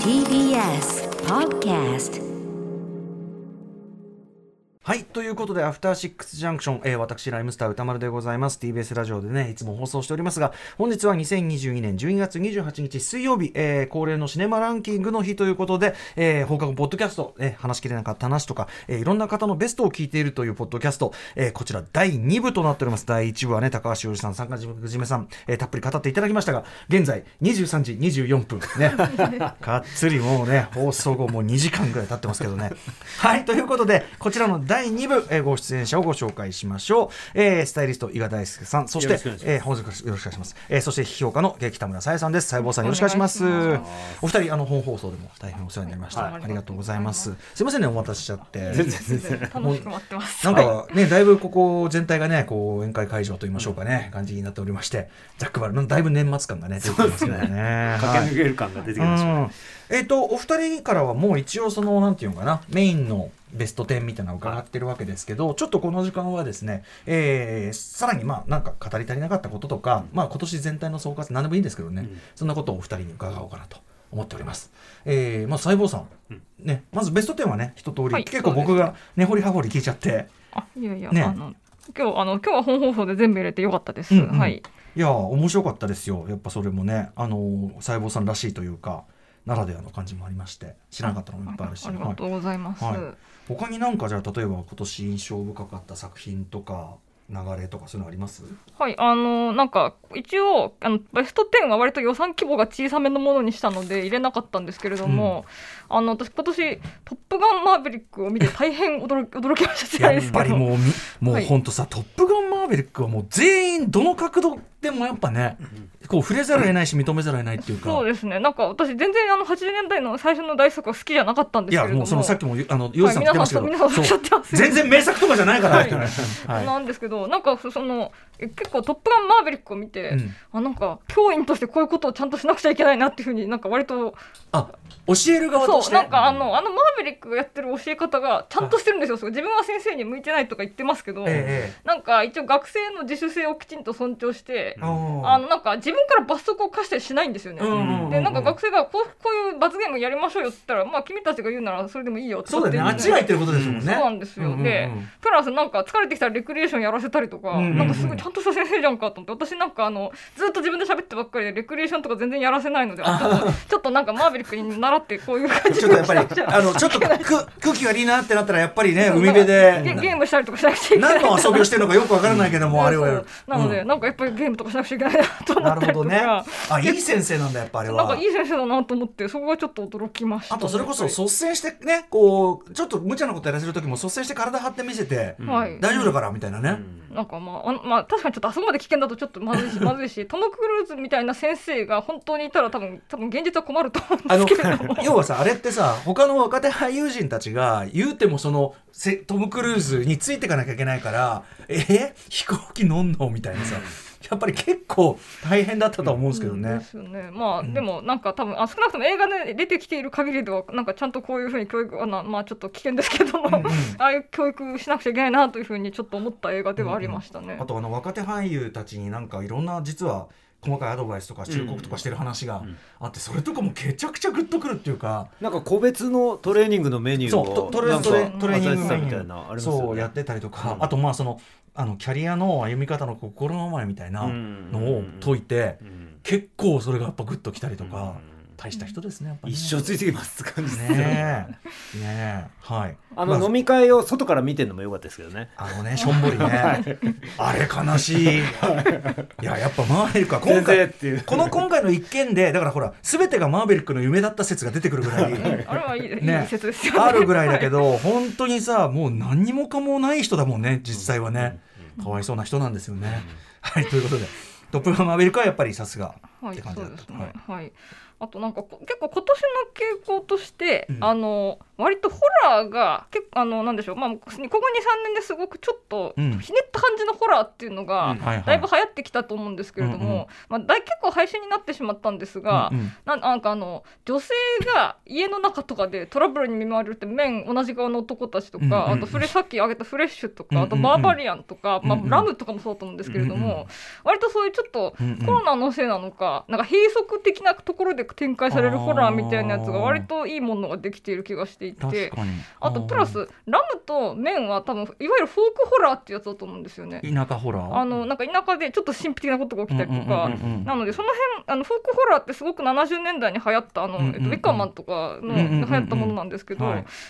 TBS Podcast はいということでアフターシックスジャンクション、えー、私ライムスター歌丸でございます。TBS ラジオでねいつも放送しておりますが本日は2022年12月28日水曜日、えー、恒例のシネマランキングの日ということで、えー、放課後ポッドキャスト、えー、話しきれなかった話とか、えー、いろんな方のベストを聞いているというポッドキャスト、えー、こちら第2部となっております。第1部はね高橋洋二さん参加じめさん、えー、たっぷり語っていただきましたが現在23時24分ね。がっつりもうね放送後もう2時間ぐらい経ってますけどね。はいということでこちらの第2部、えー、ご出演者をご紹介しましょう、えー、スタイリスト伊賀大輔さん。そしてえー、本日よろしくお願いします、えー、そして批評家の北村さえさんです。細胞さんよろしくお願いします。お二人あの本放送でも大変お世話になりました、はい、ありがとうございます。すいませんねお待たせしちゃって。全然全然。楽しく待ってます。なんかねだいぶここ全体がねこう宴会会場と言いましょうかね、うん、感じになっておりまして。ザックバルだいぶ年末感がね出てますね。駆け抜ける感が出てきましたね、えっ、ー、とお二人からはもう一応そのなんていうのかな。メインのベスト10みたいなのを伺ってるわけですけど、ちょっとこの時間はですね、えー、さらにまあなんか語り足りなかったこととか、まあ今年全体の総括何でもいいんですけどね、うん、そんなことをお二人に伺おうかなと思っております。えー、まあ細胞さん、うん、ね、まずベスト10はね一通り、はい、結構僕が根掘り葉掘り聞いちゃって、あいやいや、ね、あの今日あの今日は本放送で全部入れてよかったです。うんうん、はい。いや面白かったですよ。やっぱそれもね、あの細胞さんらしいというか。ならではの感じもありまして知らなかったのもいっぱいあるし。ありがとうございます、はい。はい、他になんかじゃあ例えば今年印象深かった作品とか流れとかそういうのあります？はいあのなんか一応あのベスト10は割と予算規模が小さめのものにしたので入れなかったんですけれども、うん、あの私今年「トップガンマーヴェリック」を見て大変驚 驚きましたやっぱりもうもう本当さ、はい、トップガンマーヴェリック」はもう全員どの角度でもやっぱね、こう触れざるを得ないし認めざるを得ないっていうか。そうですね。なんか私全然あの80年代の最初の大作は好きじゃなかったんですけれども。いやもうそのさっきもあの洋さん言ってましたけど、全然名作とかじゃないから、はい。はい、なんですけどなんかその結構「トップガンマーヴェリック」を見て、うん、あなんか教員としてこういうことをちゃんとしなくちゃいけないなっていうふうになんか割と。あ教える側として。なんかあのあのマーヴェリックがやってる教え方がちゃんとしてるんですよ。自分は先生に向いてないとか言ってますけど、ええ、なんか一応学生の自主性をきちんと尊重してあのなんか自分から罰則を課したりしないんですよね。でなんか学生がこうこういう罰ゲームやりましょうよって言ったらまあ君たちが言うならそれでもいいよってそうだね。あっちが言ってることですもんね。そうなんですよ、でプラスなんか疲れてきたらレクリエーションやらせたりとか、なんかすごいちゃんとした先生じゃんかと思って私なんかあのずっと自分で喋ってばっかりでレクリエーションとか全然やらせないのでちょっと ちょっとなんかマーヴェリックに習ってこういう感じちょっとやっぱりあのちょっと 空気悪いなってなったらやっぱりね海辺で。ゲームしたりとかしなくちゃいけない。何の遊びをしてるのかよくわからないけども、あれをやるなので、なんかやっぱりゲームとかしなくちゃいけないなと思ったるほどね。あいい先生なんだやっぱあれは。なんかいい先生だなと思ってそこがちょっと驚きました。あとそれこそ率先してねこうちょっと無茶なことやらせる時も率先して体張って見せて、大丈夫だからみたいなね、なんかまあまあ確かにちょっとあそこまで危険だとちょっとまずいしまずいしトム・クルーズみたいな先生が本当にいたら多分多分現実は困ると思うんですけれども要はさあれってさ他の若手俳優陣たちが言うてもそのトム・クルーズについていかなきゃいけないからえ飛行機乗んの？みたいなさやっぱり結構大変だったと思うんですけどね。ですよね。まあ、うん、でもなんか多分あ少なくとも映画で出てきている限りではなんかちゃんとこういうふうに教育あのまあちょっと危険ですけども、うんうん、ああいう教育しなくちゃいけないなというふうにちょっと思った映画ではありましたね。うんうん、あとあの若手俳優たちになんかいろんな実は細かいアドバイスとか忠告とかしてる話があって、それとかもめちゃくちゃグッとくるっていうかなんか個別のトレーニングのメニューをトレーニングみたいなそうやってたりとか、あとまあそのあのキャリアの歩み方の心構えみたいなのを解いて、結構それがやっぱグッときたりとか。大した人ですね。ね一生ついてきます感じね。ねねはい。あの、飲み会を外から見てるのも良かったですけどね。あのねしょんぼりね。あれ悲しい。いややっぱマーベリックは今回この今回の一件でだからほらすべてがマーベリックの夢だった説が出てくるぐらい。あれはいい,、ね、いい説ですよ、ね、あるぐらいだけど本当にさもう何にもかもない人だもんね実際はね。かわいそうな人なんですよね。はいということでトップガンマーベリックはやっぱりさすがって感じだった。はい、そうですね。はいあとなんか結構今年の傾向として、うん、あの割とホラーが結構あのなんでしょう。まあここ23年ですごくちょっとひねった感じのホラーっていうのがだいぶ流行ってきたと思うんですけれども、まあ大結構配信になってしまったんですが、うんうん、ななんかあの女性が家の中とかでトラブルに見舞われるって面同じ側の男たちとか、うんうん、あとフレさっき挙げたフレッシュとかあとバーバリアンとか、まあ、ラムとかもそうだと思うんですけれども、割とそういうちょっとコロナのせいなのかかなんか閉塞的なところで展開されるホラーみたいなやつが割といいものができている気がしていてあとプラスラムとメンは多分いわゆるフォークホラーってやつだと思うんですよね。田舎ホラー？あのなんか田舎でちょっと神秘的なことが起きたりとか。なのでその辺あのフォークホラーってすごく70年代に流行ったあの、えっと、ウィッカーマンとかの流行ったものなんですけど、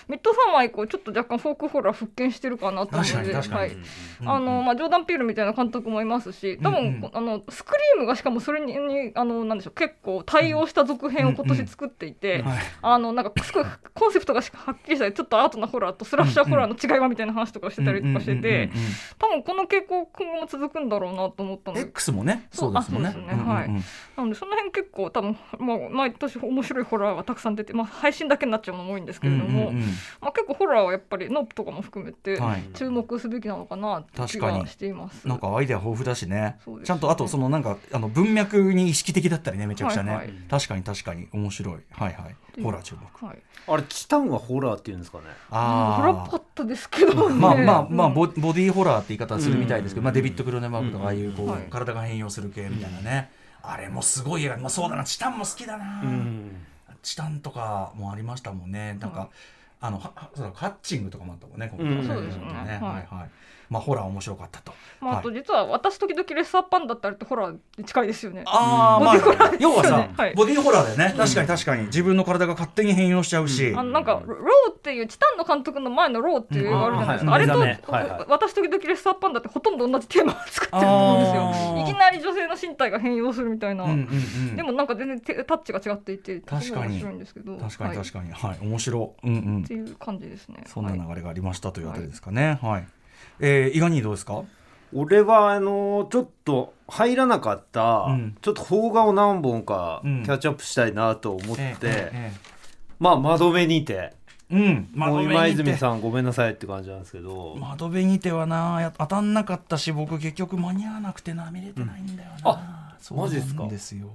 ミッドサマー以降ちょっと若干フォークホラー復権してるかなと思うので、はい、あのまあジョーダン・ピールみたいな監督もいますし多分、あのスクリームがしかもそれにあのなんでしょう結構対応した続編を今年作っていて、あのなんかすごいコンセプトがはっきりしたちょっとアートなホラーとスラッシャーホラーの違いはみたいな話とかしてたりとかしてて多分この傾向今後も続くんだろうなと思ったので。X もね。そうですもんね。ね。はい、なのでその辺結構多分、まあ、毎年面白いホラーがたくさん出て、まあ、配信だけになっちゃうのも多いんですけれども、まあ、結構ホラーはやっぱりノープとかも含めて注目すべきなのかなって気がしています。なんかアイデア豊富だしね。ちゃんとあとそのなんかあの文脈に意識的だったりねめちゃくちゃね、はいはい、確かに確かに。面白い。はいはい。ホラー注目、はい、あれチタンはホラーっていうんですかね。ああホラーパットですけど、ね、まあまあまあボ,、ボディーホラーって言い方するみたいですけど、まあ、デビッド・クロネバーグとかああいうこう、はい、体が変容する系みたいなね、あれもすごい映画、まあ、そうだな。チタンも好きだな、チタンとかもありましたもんね。なんか、あのハッチングとかもあったもんね、今回、そうですね、はいはいまあ、ホラー面白かったと。まあ、あと実は私時々レッサーパンダってあれってホラーに近いですよね。ああ、まあ、要はさ、ボディーホラーだよね。確かに確かに自分の体が勝手に変容しちゃうし。あのなんかローっていうチタンの監督の前のローっていう映画あるじゃないですか。あれと私時々レッサーパンダってほとんど同じテーマを作ってると思うんですよ。いきなり女性の身体が変容するみたいな。でもなんか全然タッチが違っていて確かに面白いんですけど。確かに確かにはい面白。うんうん。っていう感じですね。そんな流れがありましたというあたりですかね。はい。えー、伊賀にどうですか？俺はあのちょっと入らなかった、うん、ちょっと邦画を何本かキャッチアップしたいなと思って、うんまあ窓辺にて。うん、もう今泉さんごめんなさいって感じなんですけど。窓辺にてはな当たんなかったし僕結局間に合わなくてな見れてないんだよな、あマジですか？ですよ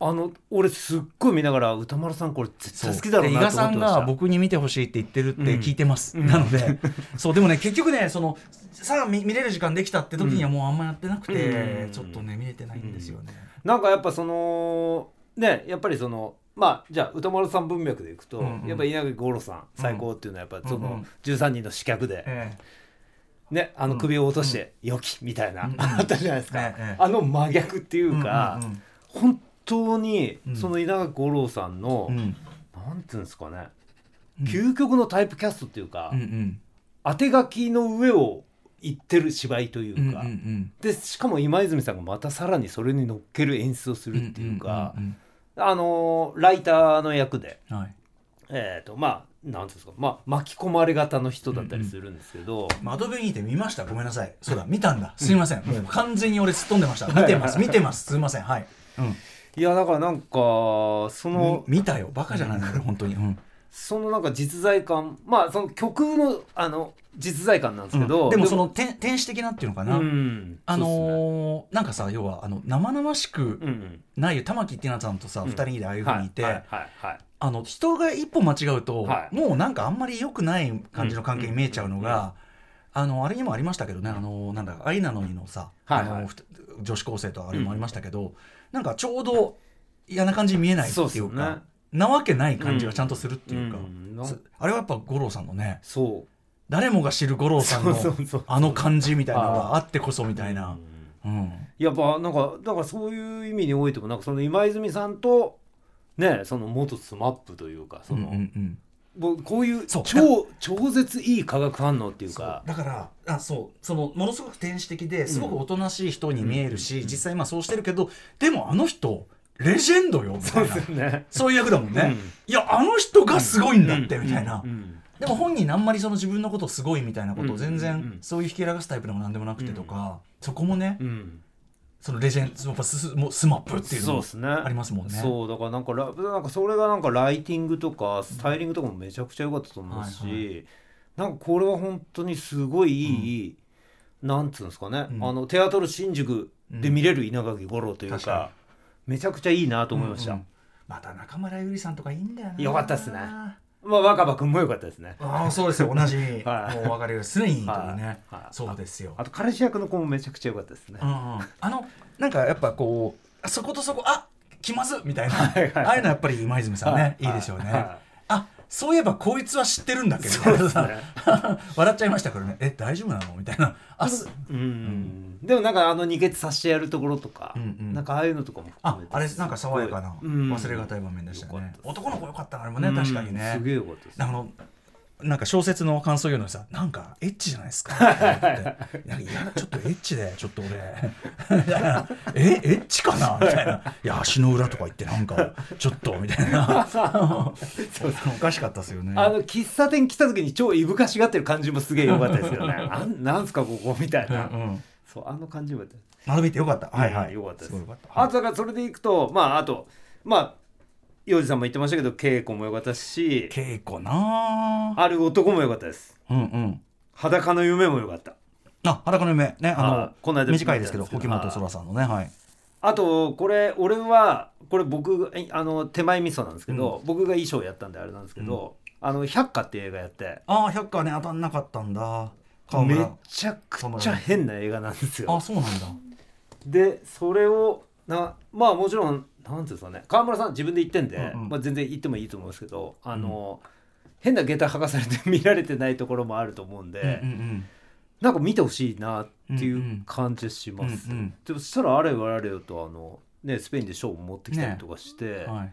あの俺すっごい見ながら歌丸さんこれ絶対好きだろうなと思ってさんが僕に見てほしいって言ってるって聞いてます、うん、なので、そうでもね結局ねそのさあ見れる時間できたって時にはもうあんまやってなくて、うん、ちょっとね見れてないんですよね、うん、なんかやっぱそのねやっぱりそのまあじゃあ歌丸さん文脈でいくと、うんうん、やっぱ稲垣吾郎さん最高っていうのはやっぱその13人の刺客で、ね、あの首を落として「よき」みたいな、あったじゃないですか、あの真逆っていうか、うんうんうん、本当にその稲垣吾郎さんの、うん、なんていうんですかね、うん、究極のタイプキャストっていうか、うんうん、当て書きの上を言ってる芝居というか、うんうんうん、でしかも今泉さんがまたさらにそれに乗っける演出をするっていうか、うんうんうんうん、あのライターの役で、はい、えっ、ー、とまあなんですか、まあ、巻き込まれ型の人だったりするんですけど、うんうん、窓辺にいて見ました？ごめんなさい。そうだ見たんだ。すみません、もう完全に俺すっ飛んでました。見てます。見てます。すみません。はい、うんいやだからなんかその見たよ。バカじゃない？のよ本当に、うん、そのなんか実在感。まあその曲のあの実在感なんですけど、うん、でもその天天使的なっていうのかな、うん、あのーね、なんかさ要はあの生々しくない、うん、玉木ティナさんとさ、うん、2人でああいうふうにいて、はいはいはい、あの人が一歩間違うと、はい、もうなんかあんまり良くない感じの関係に見えちゃうのが、あのあれにもありましたけどね。あのなんだ愛なのにのさ、はいはい、あの女子高生とあれもありましたけど、なんかちょうど嫌な感じに見えないっていうか、ね、なわけない感じがちゃんとするっていうか、あれはやっぱ五郎さんのねそう。誰もが知る五郎さんのあの感じみたいなのがあってこそみたいな。うん、やっぱなんかだからそういう意味においてもなんかその今泉さんとねその元スマップというかその、うんうんうんこういう超超絶いい化学反応っていうか。だからあそう。そのものすごく天使的ですごくおとなしい人に見えるし、うん、実際まあそうしてるけどでもあの人レジェンドよみたいな。そう,、ね、そういう役だもんね、うん、いやあの人がすごいんだってみたいな、でも本人あんまりその自分のことすごいみたいなことを全然そういう引き流すタイプでもなんでもなくてとか、そこもね、そのレジェンドやっぱススマップっていうのもありますもんね。そう、だからなんかラなんかそれがなんかライティングとかスタイリングとかもめちゃくちゃ良かったと思うし、はいはい、なんかこれは本当にすごいいい、うん、なんつうんですかね、うん、あのテアトル新宿で見れる稲垣吾郎というか、うん、めちゃくちゃいいなと思いました。うんうん、また中村ゆりさんとかいいんだよな。よかったですね。まあ若葉君も良かったですね。ああそうですよ。同じ、はい、もう分かるよスネイとかね、はい、そうですよ。あと彼氏役の子もめちゃくちゃ良かったですね。うんうん、あのなんかやっぱこうそことそこあ気まずみたいな、はいはい、ああいうのやっぱり今泉さんね、はい、い。いですよね、はい、あそういえばこいつは知ってるんだけど、ね、笑っちゃいましたからね。え大丈夫なの？みたいな。あうん、うん、でもなんかあの逃げさせてやるところとか、うんうん、なんかああいうのとかもああれなんか爽やかな忘れがたい場面でしたね、男の子よかったあれもね確かにね。すげえよかったです。あのなんか小説の感想言うのにさなんかエッチじゃないですか。いやちょっとエッチでちょっと俺。えエッチかな？みたいな。いや足の裏とか言ってなんかちょっとみたいな。そうおかしかったですよね。あの喫茶店来た時に超いぶかしがってる感じもすげえよかったですよね。あなんすかここみたいな、うんうん、そうあの感じも学びてよかった。はいはい、よかったです。あとだからそれでいくとまああとまあ洋二さんも言ってましたけど稽古も良かったし稽古な。ある男も良かったです。うんうん。裸の夢も良かった。あ裸の夢。ねあのこの間短いですけど沖本空さんのねはい。あとこれ俺はこれ僕あの手前味噌なんですけど、うん、僕が衣装やったんであれなんですけど「うん、あの百花」っていう映画やって。ああ百花ね当たんなかったんだ。めちゃくちゃ変な映画なんですよ。あそうなんだ。でそれをなまあもちろんなんですかね。川村さん自分で言ってんで、うんうん、まあ、全然言ってもいいと思うんですけどあの、うん、変な下駄履かされて見られてないところもあると思うんで、うんうんうん、なんか見てほしいなっていう感じします、うんうん、でもそしたらあれよあれよとあの、ね、スペインで賞を持ってきたりとかして、ね。はい、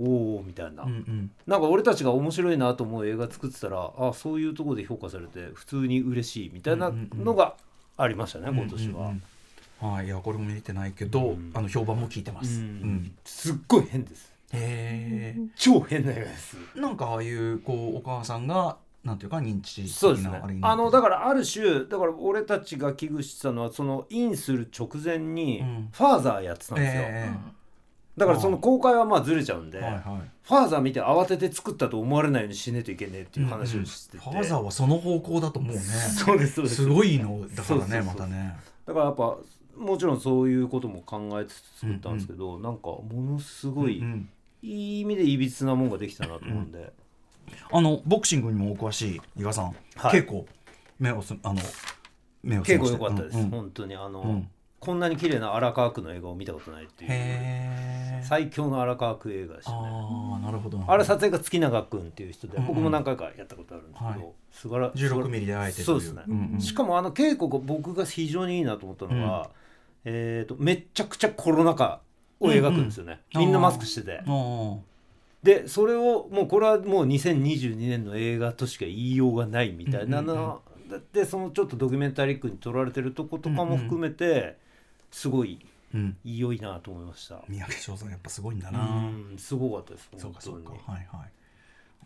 おおみたいな、うんうん、なんか俺たちが面白いなと思う映画作ってたらあそういうところで評価されて普通に嬉しいみたいなのがありましたね、今年は。うんうんうんはい、いやこれも見てないけど、うん、あの評判も聞いてます、うん、すっごい変です。へえ超変な映画ですなんかああいうこうお母さんがなんていうか認知そうですね。あのだからある種だから俺たちが危惧してたのはそのインする直前にファーザーやってたんですよ、えー、だからその公開はまあずれちゃうんで、はいはい、ファーザー見て慌てて作ったと思われないようにしねえといけねえっていう話をしてて、うん。うん、ファーザーはその方向だと思うね。そうですそうです。すごいのだからねまたね。だからやっぱもちろんそういうことも考えつつ作ったんですけど、うんうん、なんかものすごい、うんうん、いい意味でいびつなもんができたなと思うんで、うん、あのボクシングにもお詳しい伊賀さん、はい、稽古目をすあの目を稽古良かったです、うんうん、本当にあの、うん、こんなに綺麗な荒川区の映画を見たことないっていう。最強の荒川区映画でしたね。あなるほど。あれ撮影が月永君っていう人で、うんうん、僕も何回かやったことあるんですけど、はい、素晴らしい16ミリであえてそうですね、うんうん、しかもあの稽古が僕が非常にいいなと思ったのは、えーと、めちゃくちゃコロナ禍を描くんですよね、うん。うん、みんなマスクしてて。でそれをもうこれはもう2022年の映画としか言いようがないみたいなの、うんうん、でそのちょっとドキュメンタリックに撮られてるとことかも含めてすごいいよいなと思いました、三宅翔さんやっぱすごいんだな。すごかったですそうかそうか。はいはい。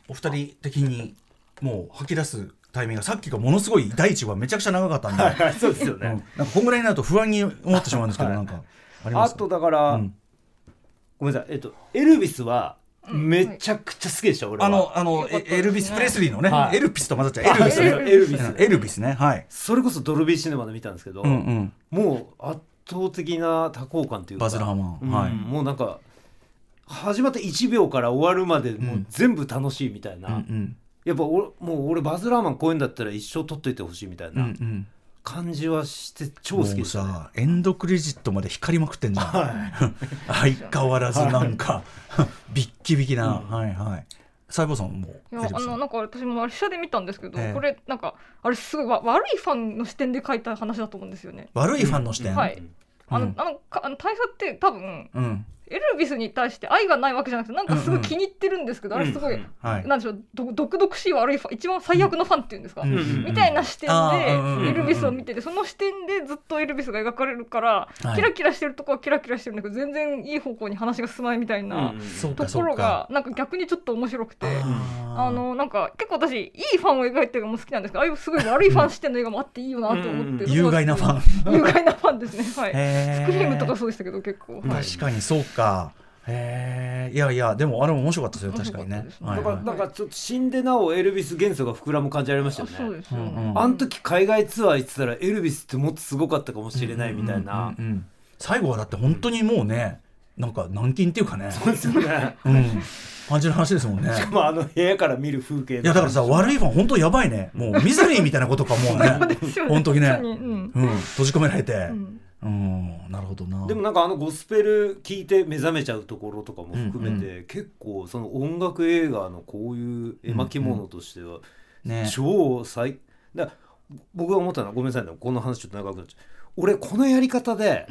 お二人的にもう吐き出すタイミングがさっきがものすごい第一話めちゃくちゃ長かったんで、はいはい、そうですよね、うん、なんかこんぐらいになると不安に思ってしまうんですけど、はい、なんかああとだから、うん、ごめんなさい。えっとエルビスはめちゃくちゃ好きでした、俺は。あのあのエルビス・プレスリーのね、はい、エルピスと混ざっちゃう。エルビスエルビス。エルビスね。はい。それこそドルビーシネマで見たんですけど、うんうん、もう圧倒的な多幸感というかバズ・ラーマン、うん、はい、もうなんか始まって1秒から終わるまでもう全部楽しいみたいな、うんうんやっぱ俺もう俺バズ・ラーマンこういうんだったら一生取っといてほしいみたいな感じはして超好きでした、ね、さエンドクレジットまで光りまくってんじゃん、はい、相変わらずなんか ビッキビキな、うん、はいはい。細胞さんもいやあのなんか私も下で見たんですけど、えー、これなんかあれすごい悪いファンの視点で書いた話だと思うんですよね。悪いファンの視点、はい。あの、うん、あのあの大佐って多分、うん、エルビスに対して愛がないわけじゃなくてなんかすごい気に入ってるんですけど、うんうん、あれすごい、うんはい、なんでしょう毒々しい悪いファン一番最悪のファンっていうんですか、うん、みたいな視点でエルビスを見ててその視点でずっとエルビスが描かれるから、キラキラしてるとこはキラキラしてるんだけど全然いい方向に話が進まないみたいなところがなんか逆にちょっと面白くてあのなんか結構私いいファンを描いてるのも好きなんですけどああいうすごい悪いファン視点の映画もあっていいよなと思って、有害なファン。有害なファンですね。はい。スクリームとかそうでしたけど結構、はい、確かにそうかへえいやいやでもあれも面白かったですよ確かにね。だからなんかちょっと死んでなおエルビス元素が膨らむ感じありましたよね。そうですよね。あの時海外ツアー行ってたらエルビスってもっとすごかったかもしれないみたいな。最後はだって本当にもうね、なんか軟禁っていうかね。そうですよね。うん。感じの話ですもんね。しかもあの部屋から見る風景。いやだからさ悪いファン本当やばいね。もうミザリーみたいなことかもうね。本当にね。うん。閉じ込められて。うんなるほどな。でもなんかあのゴスペル聞いて目覚めちゃうところとかも含めて、結構その音楽映画のこういう絵巻物としては超最、だ僕が思ったのはごめんなさいねこの話ちょっと長くなっちゃう俺このやり方で、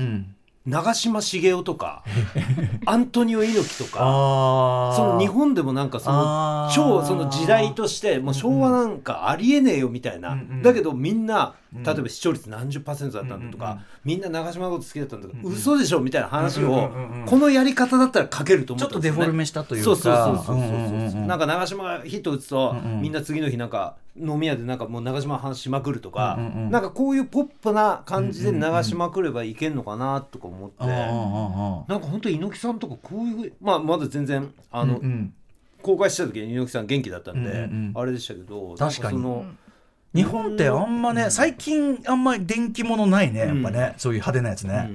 長嶋茂雄とか アントニオ猪木とかその日本でもなんかその超その時代としてもう昭和なんかありえねえよみたいな、だけどみんな例えば視聴率何十パーセントだったんだとか、みんな長嶋のこと好きだったんだとか、うんうん、嘘でしょみたいな話を、このやり方だったら書けると思ったんですよ、ね、ちょっとデフォルメしたというか。そうそうそうそうそうなんか長嶋がヒット打つと、みんな次の日なんか飲み屋でなんかもう長嶋話しまくるとか、なんかこういうポップな感じで流しまくればいけんのかなとか思って、なんか本当猪木さんとかこういうまあまだ全然あの、公開した時に猪木さん元気だったんで、あれでしたけど確かに。その。日本ってあんまね、最近あんまり電気物ないねやっぱね、そういう派手なやつね、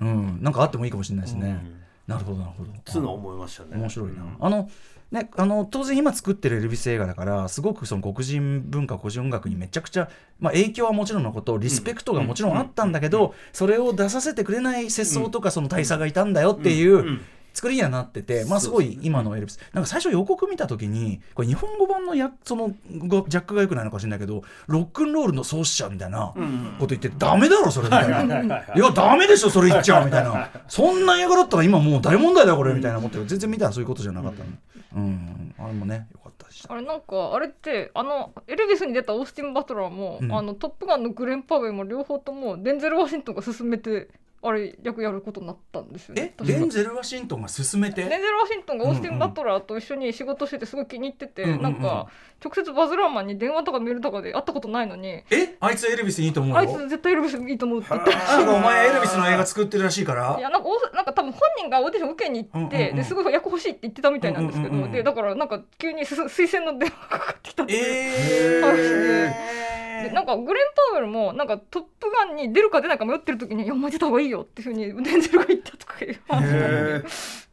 うん。なんかあってもいいかもしれないですね、なるほどなるほど。つうの思いましたね。面白いな、あのね、あの当然今作ってるエルビス映画だからすごくその黒人文化黒人音楽にめちゃくちゃ、まあ、影響はもちろんのことリスペクトがもちろんあったんだけど、それを出させてくれない世相とかその大佐がいたんだよっていう作りにはなってて、まあ、すごい今のエルビス、なんか最初予告見た時にこれ日本語版のやそのジャックがよくないのかもしれないけどロックンロールの創始者みたいなこと言って、うん、ダメだろそれみたいな。いやダメでしょそれ言っちゃうみたいな。そんな映画だったら今もう大問題だこれみたいな。思って全然見たらそういうことじゃなかったの、うん、あれもねよかったあれなんかあれってあのエルビスに出たオースティン・バトラーも、うん、あのトップガンのグレン・パウェルも両方ともデンゼル・ワシントンが進めてあれ役やることになったんですよね。デンゼル・ワシントンが進めて？デンゼル・ワシントンがオースティン・バトラーと一緒に仕事しててすごい気に入ってて、うんうんうん、なんか直接バズ・ラーマンに電話とかメールとかで会ったことないのにえ？あいつエルビスいいと思うあいつ絶対エルビスいいと思うって言って。お前エルビスの映画作ってるらしいから？いやなんかなんか多分本人がオーディション受けに行って、うんうんうん、ですごい役欲しいって言ってたみたいなんですけど、うんうんうん、でだからなんか急に推薦の電話がかかってきたっていう。話で。でなんかグレン・パウエルもなんか「トップガン」に出るか出ないか迷ってる時に「いやお前出た方がいいよ」っていうふうにデンゼルが言ったとかいう話なで。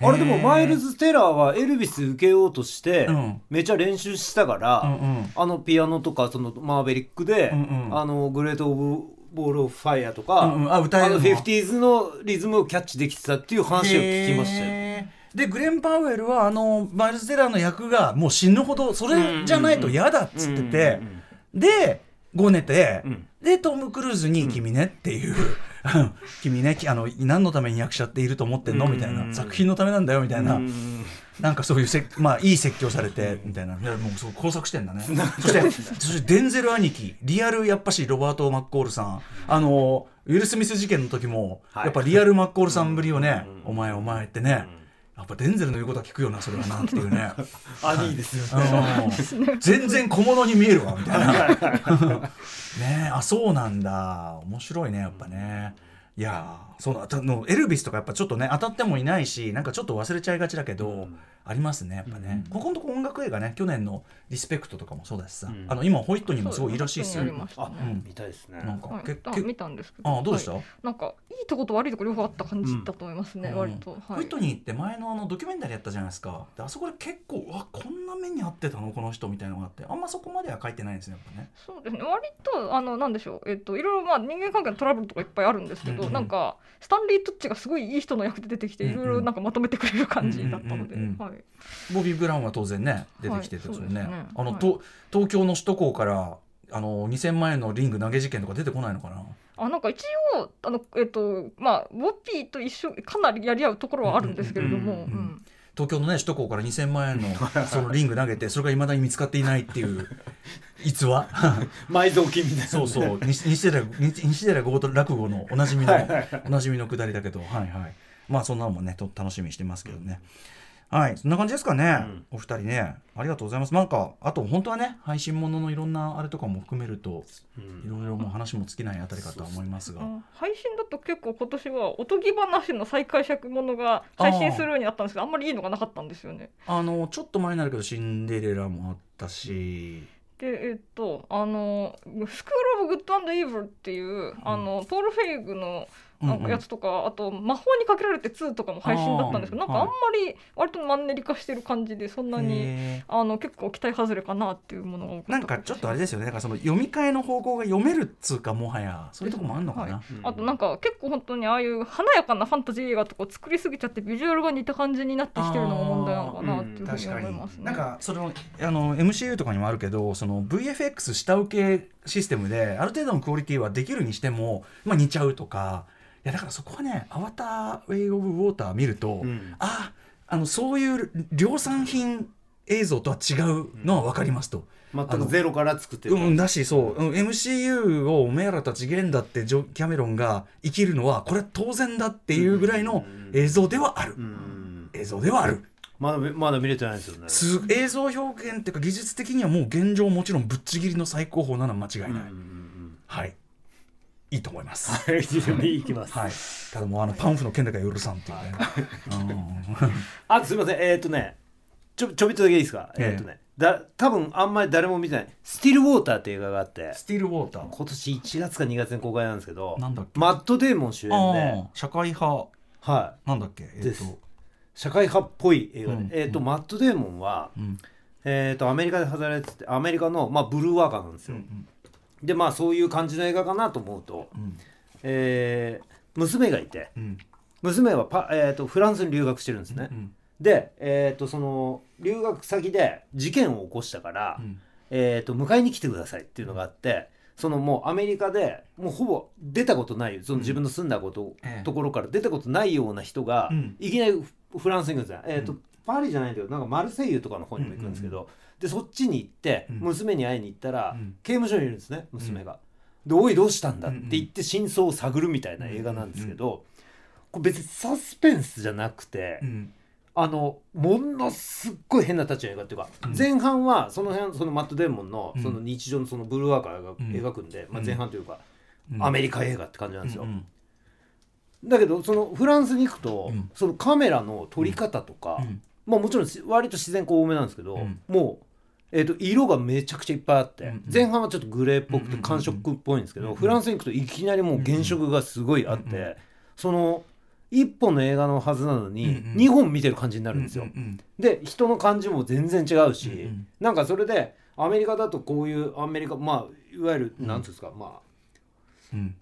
あれでもマイルズ・テラーはエルビス受けようとしてめちゃ練習したから、うんうん、あのピアノとかそのマーベリックで、うんうん、あのグレート・オブ・ボール・オブ・ファイアとか、うんうん、あ歌えるの fifties のリズムをキャッチできてたっていう話を聞きましたよ。でグレン・パウエルはあのマイルズ・テラーの役がもう死ぬほどそれじゃないと嫌だっつってて、でごねて、うん、でトム・クルーズに「君ね」っていう「君ねあの何のために役者っていると思ってんの?」みたいな。作品のためなんだよ？みたいな。なんかそういうせ、まあ、いい説教されてみたいな。いやもうそう工作してんだね。そしてそしてデンゼル兄貴リアルやっぱしロバート・マッコールさん。あのウィル・スミス事件の時も、やっぱリアル・マッコールさんぶりをね、お前お前ってね、やっぱデンゼルの言うことは聞くよなそれはなっていうね。兄ですよね。全然小物に見えるわみたいな。ねあそうなんだ。面白いねやっぱね。いやそののエルビスとかやっぱちょっとね当たってもいないしなんかちょっと忘れちゃいがちだけど、うん、ありますねやっぱね、うん、ここのとこ音楽映画ね去年の「リスペクト」とかもそうだしさ、うん、あの今ホイットニーもすごいいいらしいですよ、あ、見たいですね。なんか、はい、け見たんですけど。あどうでした、はい、なんかいいとこと悪いとこ両方あった感じだと思いますね、割と、はい、ホイットニーって前のあのドキュメンタリーやったじゃないですか。であそこで結構わこんな目に遭ってたのこの人みたいなのがあってあんまそこまでは書いてないんですねやっぱね。そうですね。割とあのなんでしょう。えっといろいろまあ人間関係のトラブルとかいっぱいあるんですけど、うんうん、なんかスタンリー・トッチがすごいいい人の役で出てきていろいろなんかまとめてくれる感じだったのでボビー・ブラウンは当然ね出てきてですよね。あの、はい、東京の首都高からあの2000万円のリング投げ事件とか出てこないのかな。あなんか一応あの、えっとまあ、ボッピーと一緒かなりやり合うところはあるんですけれども。東京のね首都高から2000万円の そのリング投げてそれがいまだに見つかっていないっていう 逸話。埋蔵金みたいな、ね、そうそう。西寺西寺豪落語のおなじみのおなじみのくだりだけど。はいはい。まあそんなのもねと楽しみにしてますけどね。はい、そんな感じですかね、うん、お二人ね、ありがとうございます。なんか、あと本当はね、配信もののいろんなあれとかも含めると、いろいろもう話も尽きないあたりかとは思いますが。配信だと結構今年はおとぎ話の再解釈ものが配信するようになったんですけど、あんまりいいのがなかったんですよね。あの、ちょっと前になるけど、シンデレラもあったし。でえっとあの「スクール・オブ・グッド・アンド・イーブル」っていう、あのポール・フェイグのなんかやつとか、あと魔法にかけられて2とかも配信だったんですけどなんかあんまり割とマンネリ化してる感じでそんなにあの結構期待外れかなっていうものがなんかちょっとあれですよね。なんかその読み替えの方向が読めるっつうかもはやそういうとこもあるのかな、はい、あとなんか結構本当にああいう華やかなファンタジー映画とか作りすぎちゃってビジュアルが似た感じになってきてるのが問題なのかなっていうふうに思いますね。なんかそのあの MCU とかにもあるけどその VFX 下請けシステムである程度のクオリティはできるにしても、まあ、似ちゃうとかいやだからそこはね「アバター・ウェイ・オブ・ウォーター」見ると、うん、ああのそういう量産品映像とは違うのは分かりますと。全くゼロから作ってる、うん、だしそう、うん、MCU をおめえらたちげんだってジョキャメロンが生きるのはこれは当然だっていうぐらいの映像ではある、映像ではある。まだまだ見れてないですよね。す映像表現っていうか技術的にはもう現状もちろんぶっちぎりの最高峰なのは間違いない、はいいいと思います。はい、いきます。はい。ただもうあのパンフの件だけは許さんっていうね。あ、すみません。えっ、ー、とね、ちょちょびっとだけいいですか？えっ、ー、とね、だ多分あんまり誰も見てない「スティル・ウォーター」って映画があって。スティル・ウォーター今年1月か2月に公開なんですけどなんだっけ？マット・デーモン主演で。社会派。はい。なんだっけ、えー、です。社会派っぽい映画で、うん、えっ、ー、と、マット・デーモンは、うん、えっ、ー、とアメリカで働いててアメリカの、まあ、ブルーワーカーなんですよ、うんうん、でまあそういう感じの映画かなと思うと、うん、えー、娘がいて、うん、娘はパ、えーと、フランスに留学してるんですね、うんうん、で、えーと、その留学先で事件を起こしたから、えーと、迎えに来てくださいっていうのがあってそのもうアメリカでもうほぼ出たことないその自分の住んだこと、ところから出たことないような人が、いきなりフランスに行くんですよ、えーとパリじゃないけどなんかマルセイユとかの方にも行くんですけど、でそっちに行って娘に会いに行ったら、刑務所にいるんですね娘が。で「おいどうしたんだ?」って言って真相を探るみたいな映画なんですけど、これ別にサスペンスじゃなくて、あのものすっごい変な立ちの映画っていうか、前半はその辺そのマット・デーモンのその日常のそのブルーワーカーが描くんで、まあ、前半というか、アメリカ映画って感じなんですよ。だけどそのフランスに行くと、そのカメラの撮り方とか、まあもちろん割と自然光多めなんですけど、もうえーと、色がめちゃくちゃいっぱいあって、うんうん、前半はちょっとグレーっぽくて寒色っぽいんですけど、うんうん、フランスに行くといきなりもう原色がすごいあって、うんうん、その1本の映画のはずなのに2本見てる感じになるんですよ。うんうん、で人の感じも全然違うし、うんうん、なんかそれでアメリカだとこういうアメリカまあいわゆる何てうんですか、まあ、うん、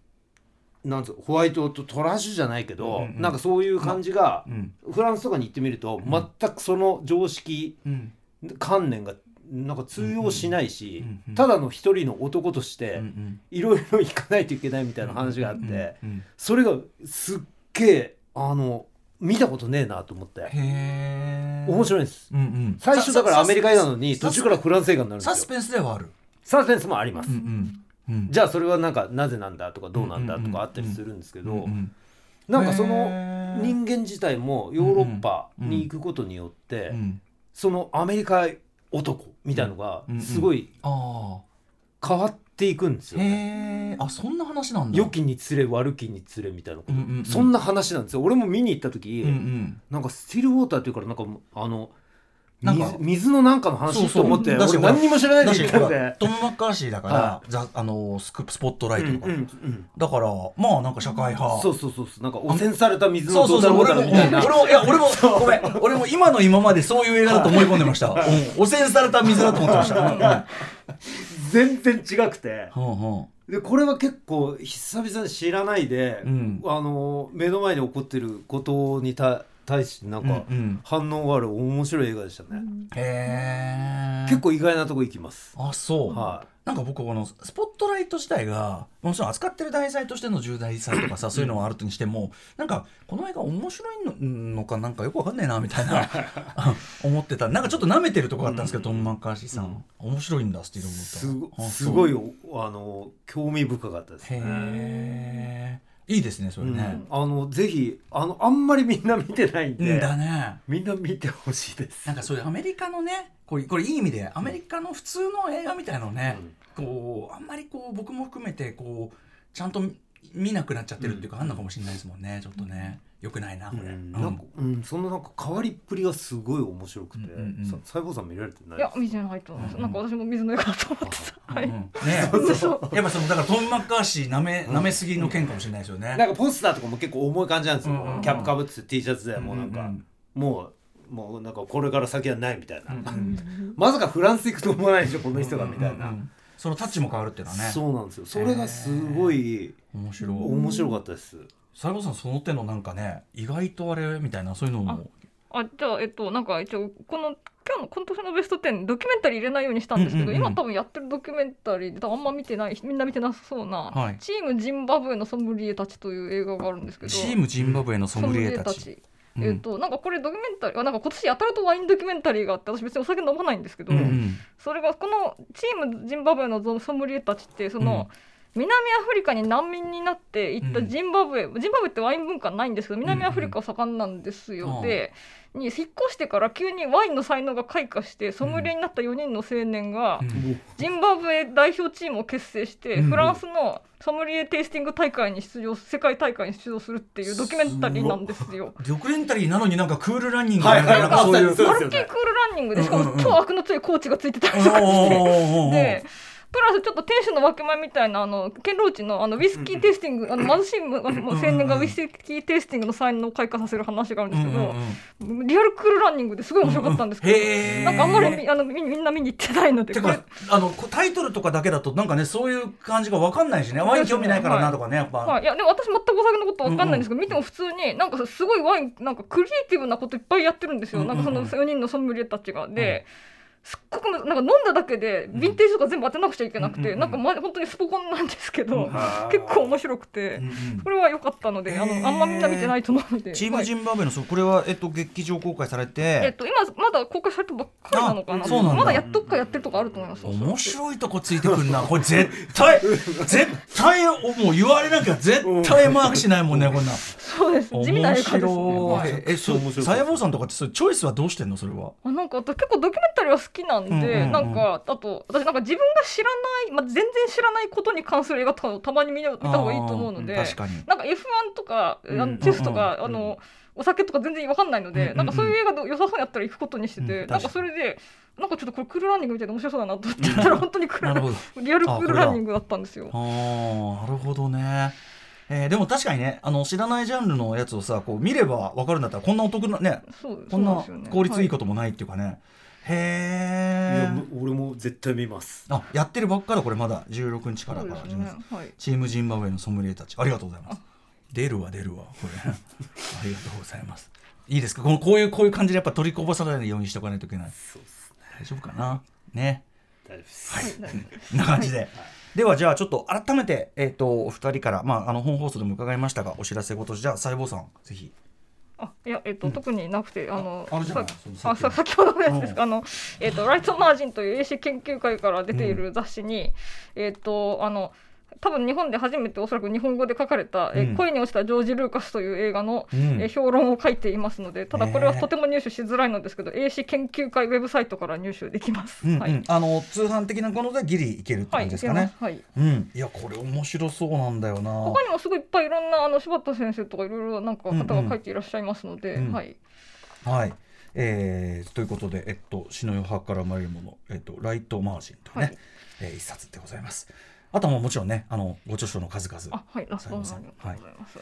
なんつホワイトとトラッシュじゃないけど、うんうん、なんかそういう感じが、まあ、フランスとかに行ってみると、全くその常識、観念がなんか通用しないし、ただの一人の男としていろいろ行かないといけないみたいな話があってそれがすっげえあの見たことねえなと思って。面白いです、うんうん、最初だからアメリカ映画なのに途中からフランス映画になるんですよ。サスペンスではある。サスペンスもあります、うんうん。うん、じゃあそれはなんかなぜなんだとかどうなんだとかあったりするんですけど、うんうん、なんかその人間自体もヨーロッパに行くことによって、そのアメリカ男みたいのがすごい変わっていくんですよ、ね、あそんな話なんだ。良きにつれ悪きにつれみたいなこと、うんうんうん、そんな話なんですよ。俺も見に行った時、うんうん、なんかスティルウォーターっていうからなんかあのなんか。水のなんかの話と思って俺何にも知らないで言っトム・マッカーシーだから、はい、ザあのスクスポットライトとか、うんうんうん、だからまあなんか社会派。そうそうそうなんか汚染された水のそうそうそう。俺も俺もいや俺も ごめん。俺も今の今までそういう映画だと思い込んでました、うん、汚染された水だと思ってました、うん、全然違くて、でこれは結構久々に知らないで、うん、あの目の前に起こってることにた対してなんか反応がある面白い映画でしたね、へえ結構意外なとこ行きます。あそう、はい、なんか僕このスポットライト自体がもちろん扱ってる題材としての重大さとかさそういうのはあるとにしてもなんかこの映画面白いのかなんかよくわかんないなみたいな 思ってた。なんかちょっと舐めてるとこがあったんですけど、トム・マッカーシーさん、面白いんだスティール・すごいあの興味深かったですね。へえいいですねそれね、うん、あのぜひあのあんまりみんな見てないんで、だね。みんな見てほしいです。なんかそういうアメリカのねこれこれいい意味でアメリカの普通の映画みたいのね、うん、こうあんまりこう僕も含めてこうちゃんと見なくなっちゃってるっていうか、あんのかもしれないですもんねちょっとね。よくないなこれ、うんなんかうん。そのなんか変わりっぷりがすごい面白くて、うんうんうん、細胞さん見られてないいや見てないと思います、うん。うん、なんか私も水の絵かと思ってた、はい、うん。うん、ねそうそう。やっぱそのだからトンマッカーシーなめなめすぎの件かもしれないですよね、なんかポスターとかも結構重い感じなんですよ、うん。うんうん、キャップかぶって T シャツでもうなんか、うんうん、もうもうなんかこれから先はないみたいな、うんうん、まさかフランス行くと思わないでしょこの人がみたいな、うんうんうん。そのタッチも変わるっていうのはね。そうなんですよ。それがすごい面白い。面白かったです西郷さんその手のなんかね意外とあれみたいなそういうのも。あじゃあえっとなんか一応この今日の今年のベスト10ドキュメンタリー入れないようにしたんですけど、うんうんうん、今多分やってるドキュメンタリーであんま見てないみんな見てなさそうな、はい、チームジンバブエのソムリエたちという映画があるんですけどチームジンバブエのソムリエたち。えーと、なんかこれドキュメンタリーなんか今年やたらとワインドキュメンタリーがあって私別にお酒飲まないんですけど、うんうん、それがこのチームジンバブエのソムリエたちってその、うん、南アフリカに難民になって行ったジンバブエ、うん、ジンバブエってワイン文化ないんですけど南アフリカは盛んなんですよ、うん、でに引っ越してから急にワインの才能が開花してソムリエになった4人の青年がジンバブエ代表チームを結成してフランスのソムリエテイスティング大会に出場世界大会に出場するっていうドキュメンタリーなんですよ。ドキュメンタリーなのになんかクールランニングはいはい、な。んかそういうマルキークールランニングでしかも超悪の強いコーチがついてたりとかして。でプラスちょっと店主の分け前みたいなあのケンローチのあのウイスキーテイスティング、あの貧しい青年がウイスキーテイスティングの才能を開花させる話があるんですけど、リアルクールランニングですごい面白かったんですけど、なんかあんまりあのみんな見に行ってないのであのタイトルとかだけだとなんかねそういう感じが分かんないしね。ワイン興味ないからなとかね、やっぱ、はい、いやでも私全くお酒のこと分かんないんですけど、見ても普通になんかすごいワインなんかクリエイティブなこといっぱいやってるんですよ、なんかその4人のソムリエたちが。で、すっごくなんか飲んだだけでヴィンテージとか全部当てなくちゃいけなくて、うん、なんか、ま、本当にスポコンなんですけど、うん、結構面白くて、うん、これは良かったのであのあんまみんな見てないと思うので。チームジンバブエの、はい、これは、えっと、劇場公開されて、えっと、今まだ公開されたばっかりなのかな。まだやっとくかやってるとかあると思います。面白いとこついてくるなこれ。絶対絶対もう言われなきゃ絶対マークしないもんねこんなそうです。地味な映画です、ね、えそうさやぼうさんとかってそチョイスはどうしてんの？それはあなんか結構ドキュメンタリーは好きなんで、なんかあと私なんか自分が知らない、まあ、全然知らないことに関する映画とかたまに見た方がいいと思うので確かに。なんか F1 とか、うん、チェスとか、あの、お酒とか全然わかんないので、なんかそういう映画で良さそうやったら行くことにしてて、なんかそれでなんかちょっとこれクールランニングみたいで面白そうだなと思ったら本当にクールリアルクールランニングだったんですよ。あなるほどね。えー、でも確かにねあの知らないジャンルのやつをさこう見れば分かるんだったらこんなお得なねこんな効率いいこともないっていうかね、はい。へえ俺も絶対見ます。あやってるばっかだこれまだ。16日からからね。はい、チームジンバブエのソムリエたち。ありがとうございます。出るわ出るわこれ。ありがとうございます。いいですか？このこういうこういう感じでやっぱ取りこぼさないようにしておかないといけない。そうですね。大丈夫かな？ね。大丈夫です。はい。な感じで、はいではじゃあちょっと改めて、えーと、お二人から、まあ、あの本放送でも伺いましたがお知らせごとじゃあ細胞さんぜひ。あいやえっ、と、うん、特になくてあのあさ先ほどの。やつですか？あのえっ、とライトマージンという AC 研究会から出ている雑誌に、うん、えっ、とあの多分日本で初めておそらく日本語で書かれた「うん、え恋に落ちたジョージ・ルーカス」という映画の、うん、え評論を書いていますのでただこれはとても入手しづらいのですけど、えー、AC 研究会ウェブサイトから入手できます、うんはい、あの通販的なものでギリいけるって感じですかね、はい、はい、うん、いやこれ面白そうなんだよな。他にもすごいいっぱいいろんなあの柴田先生とかいろいろなんか方が書いていらっしゃいますので、うん。うん、はい。はい。えー、ということで、えっと、篠代派から生まれるもの、えっと、ライトマージンというね、はい、えー、一冊でございます。あとももちろんねあのご著書の数々。あはい。ラストマンはい、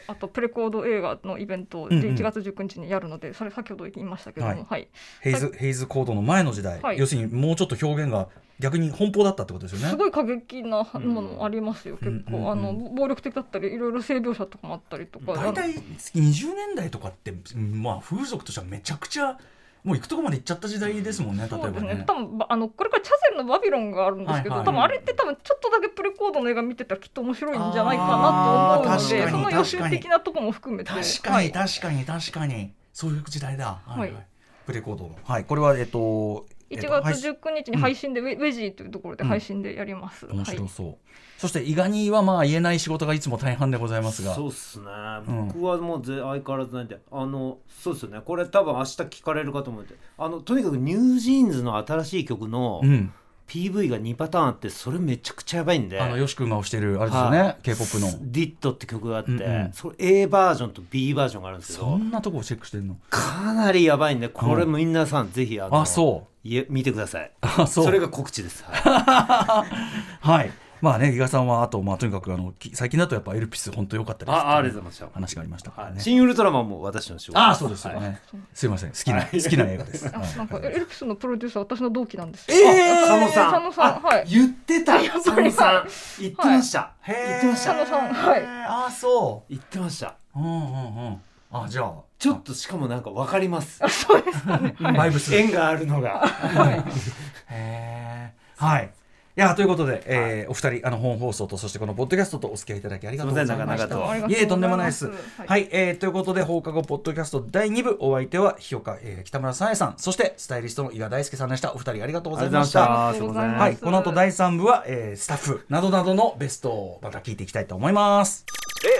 あとプレコード映画のイベントを1月19日にやるので、うんうん、それ先ほど言いましたけども、はい、はい、ヘイズヘイズコードの前の時代、はい、要するにもうちょっと表現が逆に奔放だったってことですよね。すごい過激なものありますよ、うん、結構、うんうん。うん、あの暴力的だったりいろいろ性描写とかもあったりとか。大体20年代とかってまあ風俗としてはめちゃくちゃもう行くとこまで行っちゃった時代ですもんね、例えばね。ね多分あのこれからチャゼルのバビロンがあるんですけど、多分あれって多分ちょっとだけプレコードの映画見てたらきっと面白いんじゃないかなと思うので、その予習的なとこも含めて。確かに確かに確かにそういう時代だ。はい、はい、プレコードの。はい、これはえっと1月19日に配信で、ウェジーというところで配信でやります。面白そう。そして伊賀にはまあ言えない仕事がいつも大半でございますが。そうっすね、僕はもう相変わらずなんであのそうっすよね。これ多分明日聞かれるかと思って。あのとにかくニュージーンズの新しい曲の、PV が2パターンあってそれめちゃくちゃやばいんで。あのよし君が推してるあれですよね、はい、k p o p の「ディットって曲があって、うんうん、それ A バージョンと B バージョンがあるんですけどそんなとこチェックしてんの？かなりやばいんでこれ皆さんぜひあのあそういえ見てください。あそう。それが告知です。はい、はい。まあね、伊賀さんはあと、まあ、とにかくあの最近だとやっぱエルピス本当良かったです。あありがとうございます。話がありました。ね、新ウルトラマンも私の仕事ああそうですよね、すいません。好きな、好きな映画です、なんかエルピスのプロデューサー私の同期なんですええ佐野さん。佐野さんはい。言ってた。佐野さん。言ってました、言ってました。佐野さんはい。ああそう。言ってました。うんうんうんあじゃあ。ちょっとしかもなんかわかります。そうですね、バイブス。縁があるのが。はい。へえはい。いやということで、えー、お二人あの本放送とそしてこのポッドキャストとお付き合いいただきありがとうございました。いえとんでもないです。はい、はい、えー、ということで放課後ポッドキャスト第2部お相手は日岡、えー、北村さえさん。そしてスタイリストの伊賀大輔さんでした。お二人ありがとうございました。はい。この後第3部は、えー、スタッフなどなどのベストをまた聞いていきたいと思います。え